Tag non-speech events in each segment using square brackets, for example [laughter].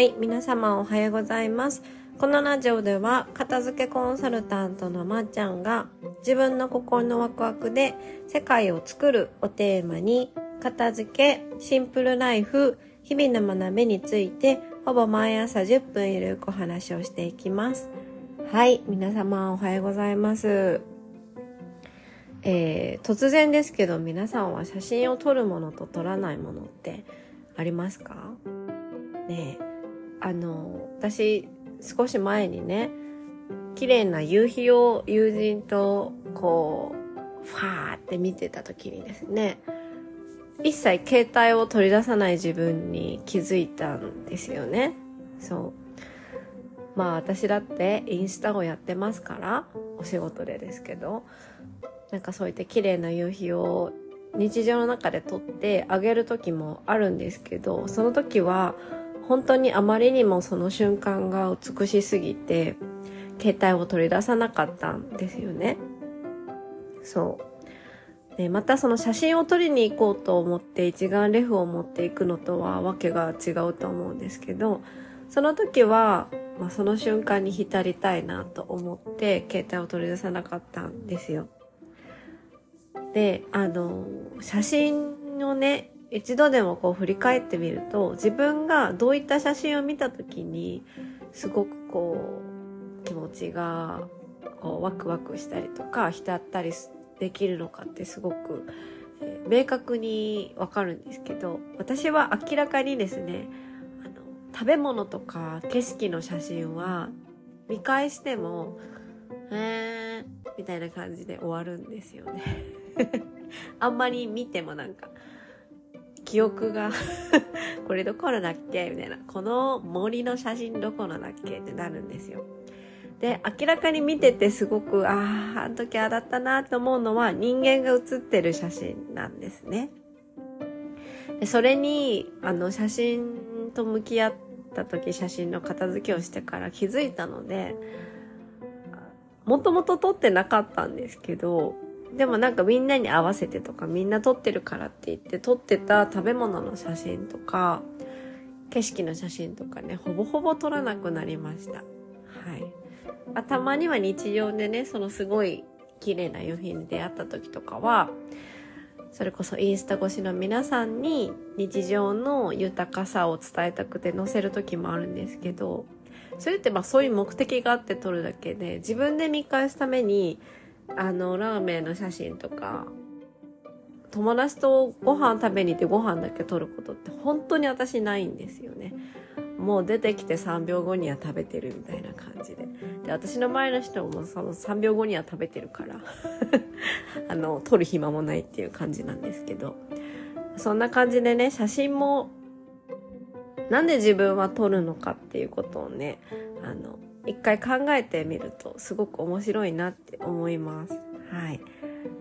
はい、皆様おはようございます。このラジオでは、片付けコンサルタントのまっちゃんが、自分の心のワクワクで世界を作るをテーマに、片付け、シンプルライフ、日々の学びについて、ほぼ毎朝10分ゆるくお話をしていきます。はい、皆様おはようございます。えー、突然ですけど皆さんは写真を撮るものと撮らないものってありますか？ねえあの私少し前にね綺麗な夕日を友人とこうファーって見てた時にですね一切携帯を取り出さない自分に気づいたんですよね。そう。まあ私だってインスタをやってますからお仕事でですけどなんかそういった綺麗な夕日を日常の中で撮ってあげる時もあるんですけどその時は本当にあまりにもその瞬間が美しすぎて携帯を取り出さなかったんですよね。そう。でまたその写真を撮りに行こうと思って一眼レフを持っていくのとはわけが違うと思うんですけどその時は、まあ、その瞬間に浸りたいなと思って携帯を取り出さなかったんですよ。であの写真をね一度でもこう振り返ってみると自分がどういった写真を見た時にすごくこう気持ちがこうワクワクしたりとか浸ったりできるのかってすごく、えー明確にわかるんですけど私は明らかにですねあの食べ物とか景色の写真は見返してもえーみたいな感じで終わるんですよね。[laughs] あんまり見てもなんか記憶が。[laughs] これどこのだっけ？みたいな。この森の写真どこのだっけ？ってなるんですよ。で明らかに見ててすごくあああの時ああだったなと思うのは人間が写ってる写真なんですね。でそれにあの写真と向き合った時写真の片付けをしてから気づいたのでもともと撮ってなかったんですけどでもなんかみんなに合わせてとかみんな撮ってるからって言って撮ってた食べ物の写真とか景色の写真とかねほぼほぼ撮らなくなりました。はい。あたまには日常でねそのすごい綺麗な夕日に出会った時とかはそれこそインスタ越しの皆さんに日常の豊かさを伝えたくて載せる時もあるんですけどそれってまあそういう目的があって撮るだけで自分で見返すためにあのラーメンの写真とか友達とご飯食べに行ってご飯だけ撮ることって本当に私ないんですよね。もう出てきて3秒後には食べてるみたいな感じで。で私の前の人もその3秒後には食べてるから [laughs] あの撮る暇もないっていう感じなんですけど。そんな感じでね写真もなんで自分は撮るのかっていうことをねあの一回考えてみるとすごく面白いなって思います。はい。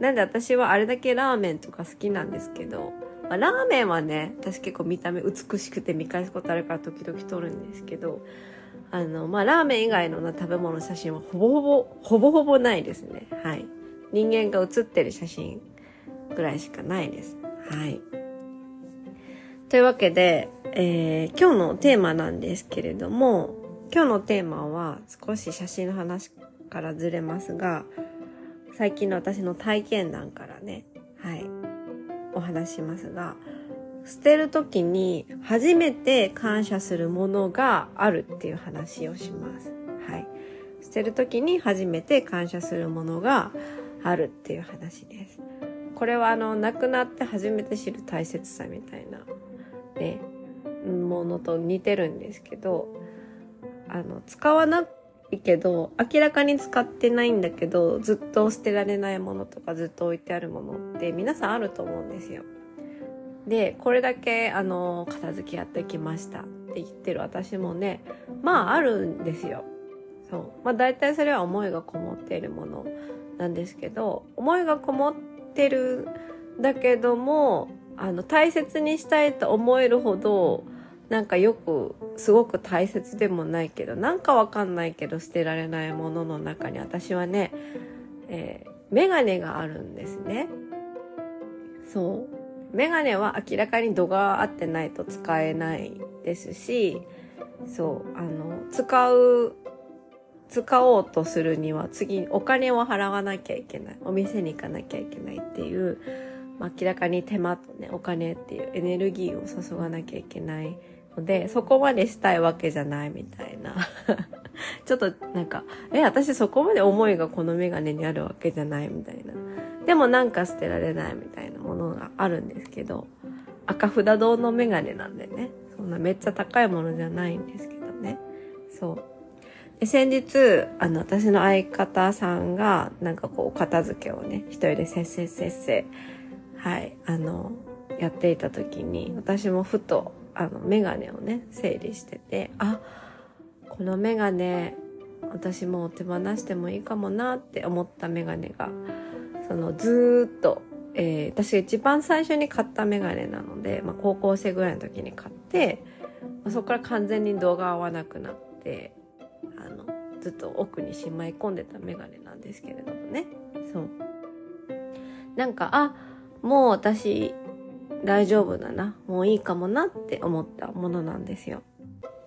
なんで私はあれだけラーメンとか好きなんですけど、まあ、ラーメンはね、私結構見た目美しくて見返すことあるから時々撮るんですけど、あの、まあ、ラーメン以外の食べ物写真はほぼほぼ、ほぼほぼないですね。はい。人間が写ってる写真ぐらいしかないです。はい。というわけで、えー、今日のテーマなんですけれども、今日のテーマは少し写真の話からずれますが最近の私の体験談からねはいお話しますが捨てる時に初めて感謝するものがあるっていう話をします。はい。捨てる時に初めて感謝するものがあるっていう話です。これはあの亡くなって初めて知る大切さみたいなねものと似てるんですけどあの、使わないけど、明らかに使ってないんだけど、ずっと捨てられないものとかずっと置いてあるものって皆さんあると思うんですよ。で、これだけ、あの、片付けやってきましたって言ってる私もね、まああるんですよ。そう。まあ大体それは思いがこもっているものなんですけど、思いがこもってるだけども、あの、大切にしたいと思えるほど、なんかよくすごく大切でもないけどなんかわかんないけど捨てられないものの中に私はね、えー、メガネがあるんですね。そう。メガネは明らかに度が合ってないと使えないですしそう。あの使う使おうとするには次お金を払わなきゃいけない。お店に行かなきゃいけないっていうまあ、明らかに手間とねお金っていうエネルギーを注がなきゃいけないのでそこまでしたいわけじゃないみたいな。[laughs] ちょっとなんかえ私そこまで思いがこのメガネにあるわけじゃないみたいな。でもなんか捨てられないみたいなものがあるんですけど赤札堂のメガネなんでね。そんなめっちゃ高いものじゃないんですけどね。そう。で先日あの私の相方さんがなんかこう片付けをね一人でせっせっせっせはい、あの、やっていた時に、私もふと、あの、メガネをね、整理してて、あ、このメガネ、私もう手放してもいいかもなって思ったメガネが、その、ずっと、えー、私が一番最初に買ったメガネなので、まあ、高校生ぐらいの時に買って、まあ、そこから完全に動画合わなくなって、あの、ずっと奥にしまい込んでたメガネなんですけれどもね。そう。なんか、あ、もう私大丈夫だな、もういいかもなって思ったものなんですよ。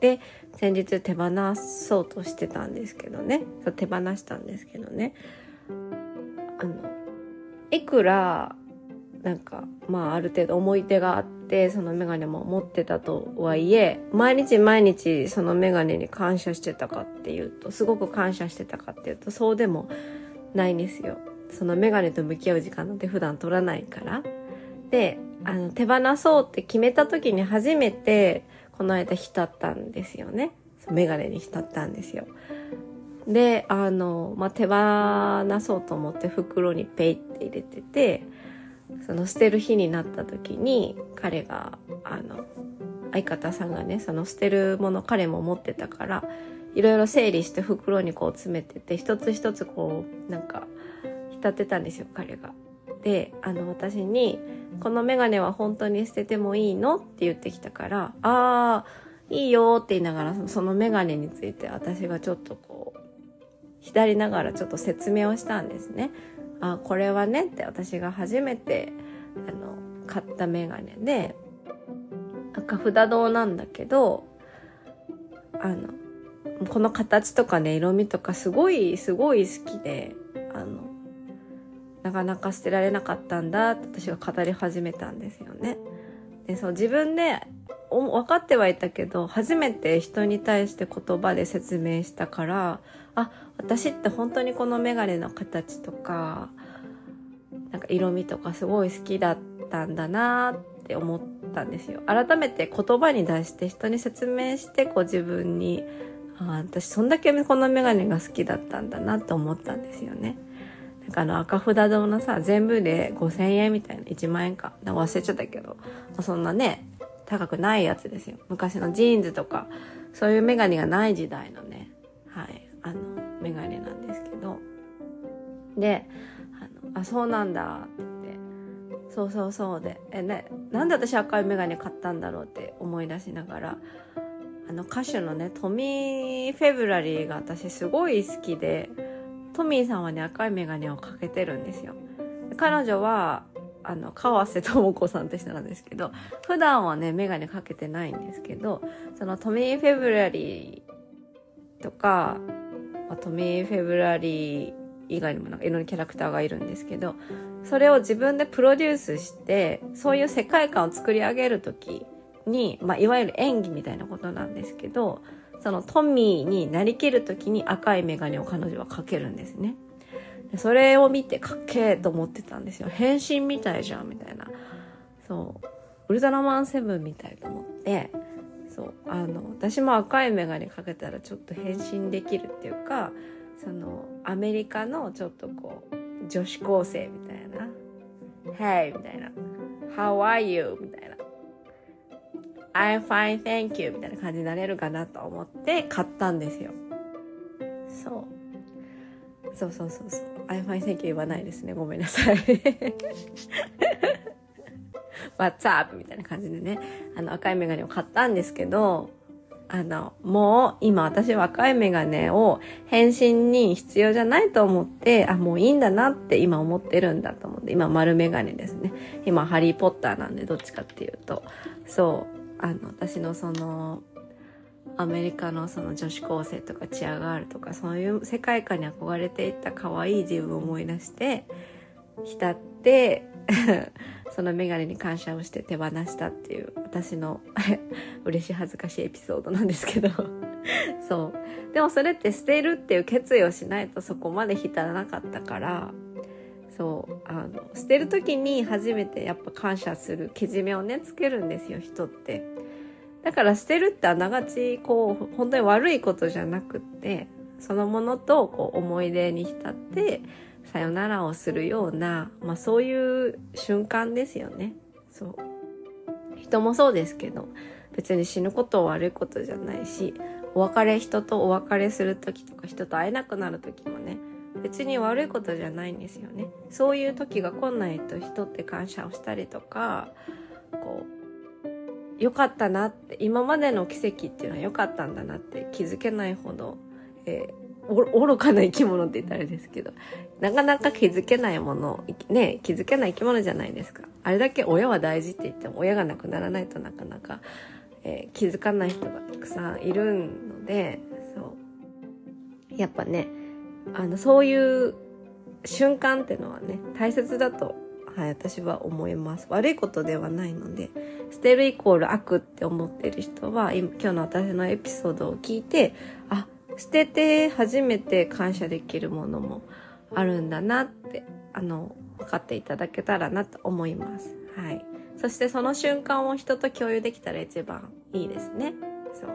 で、先日手放そうとしてたんですけどね、そう手放したんですけどね、あの、いくら、なんか、まあある程度思い出があって、そのメガネも持ってたとはいえ、毎日毎日そのメガネに感謝してたかっていうと、すごく感謝してたかっていうと、そうでもないんですよ。そのメガネと向き合う時間なんて普段取らないから。で、あの、手放そうって決めた時に初めて、この間浸ったんですよね。メガネに浸ったんですよ。で、あの、まあ、手放そうと思って袋にペイって入れてて、その捨てる日になった時に、彼が、あの、相方さんがね、その捨てるもの彼も持ってたから、いろいろ整理して袋にこう詰めてて、一つ一つこう、なんか、浸ってたんですよ、彼が。で、あの、私に、このメガネは本当に捨ててもいいの？って言ってきたから、ああ、いいよって言いながら、そのメガネについて私がちょっとこう、左ながらちょっと説明をしたんですね。あこれはねって私が初めて、あの、買ったメガネで、赤札堂なんだけど、あの、この形とかね、色味とかすごい、すごい好きで、なかなか捨てられなかったんだって私が語り始めたんですよね。でそう自分で分かってはいたけど初めて人に対して言葉で説明したからあ私って本当にこのメガネの形とかなんか色味とかすごい好きだったんだなって思ったんですよ。改めて言葉に出して人に説明してこう自分にあ私そんだけこのメガネが好きだったんだなって思ったんですよね。なんかあの赤札堂のさ、全部で5000円みたいな、1万円か。か忘れちゃったけど、そんなね、高くないやつですよ。昔のジーンズとか、そういうメガネがない時代のね、はい、あの、メガネなんですけど。で、あの、あ、そうなんだって。言って、そうそうそうで、え、ね、なんで私赤いメガネ買ったんだろうって思い出しながら、あの歌手のね、トミー・フェブラリーが私すごい好きで、トミーさんはね、赤いメガネをかけてるんですよ。彼女は、あの、川瀬智子さんって人なんですけど、普段はね、メガネかけてないんですけど、そのトミー・フェブラリーとか、トミー・フェブラリー以外にもなんかいろんなキャラクターがいるんですけど、それを自分でプロデュースして、そういう世界観を作り上げるときに、まあ、いわゆる演技みたいなことなんですけど、そのトミーになりきる時に赤いメガネを彼女はかけるんですね。それを見てかっけーと思ってたんですよ。変身みたいじゃんみたいな。そう。ウルトラマンセブンみたいと思って、そう。あの、私も赤いメガネかけたらちょっと変身できるっていうか、その、アメリカのちょっとこう、女子高生みたいな。Hey! みたいな。How are you? みたいな。I'm fine, thank you みたいな感じになれるかなと思って買ったんですよ。そう。そうそうそうそう。I'm fine, thank you 言わないですね。ごめんなさい。[laughs] What's up? みたいな感じでね、あの赤いメガネを買ったんですけど、あの、もう今私は赤いメガネを変身に必要じゃないと思って、あ、もういいんだなって今思ってるんだと思って、今丸メガネですね。今ハリーポッターなんでどっちかっていうと。そう。あの、私のその、アメリカのその女子高生とかチアガールとかそういう世界観に憧れていた可愛い自分を思い出して浸って [laughs] そのメガネに感謝をして手放したっていう私の [laughs] 嬉しい恥ずかしいエピソードなんですけど。そう。でもそれって捨てるっていう決意をしないとそこまで浸らなかったからそうあの捨てる時に初めてやっぱ感謝するけじめをねつけるんですよ人って。だから捨てるってあながちこう本当に悪いことじゃなくってそのものとこう思い出に浸ってさよならをするような、まあ、そういう瞬間ですよね。そう。人もそうですけど別に死ぬことは悪いことじゃないしお別れ人とお別れする時とか人と会えなくなる時もね別に悪いことじゃないんですよね。そういう時が来ないと人って感謝をしたりとかこう良かったなって今までの奇跡っていうのは良かったんだなって気づけないほど、えー、愚かな生き物って言ったらあれですけどなかなか気づけないものね気づけない生き物じゃないですか。あれだけ親は大事って言っても親が亡くならないとなかなか、えー、気づかない人がたくさんいるのでそう。やっぱねあの、そういう瞬間っていうのはね、大切だと、はい、私は思います。悪いことではないので、捨てるイコール悪って思ってる人は、今日の私のエピソードを聞いて、あ、捨てて初めて感謝できるものもあるんだなって、あの、分かっていただけたらなと思います。はい。そしてその瞬間を人と共有できたら一番いいですね。そう。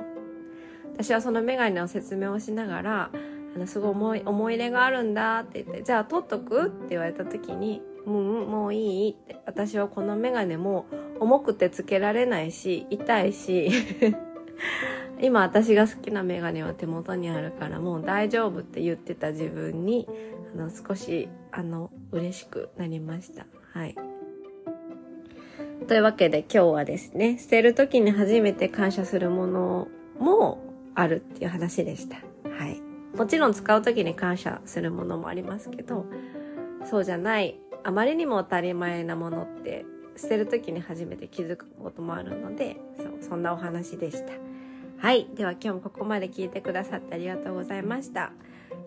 私はそのメガネの説明をしながら、あのすごい思い思い入れがあるんだって言って、じゃあ取っとくって言われた時に、うん、もういいって。私はこのメガネも重くてつけられないし、痛いし、[laughs] 今私が好きなメガネは手元にあるからもう大丈夫って言ってた自分に、あの少し、あの、嬉しくなりました。はい。というわけで今日はですね、捨てる時に初めて感謝するものもあるっていう話でした。もちろん使う時に感謝するものもありますけどそうじゃないあまりにも当たり前なものって捨てる時に初めて気づくこともあるのでそうそんなお話でした。はい。では今日もここまで聞いてくださってありがとうございました。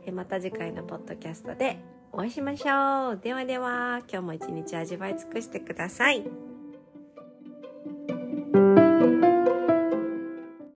えまた次回のポッドキャストでお会いしましょう。ではでは今日も一日味わい尽くしてください。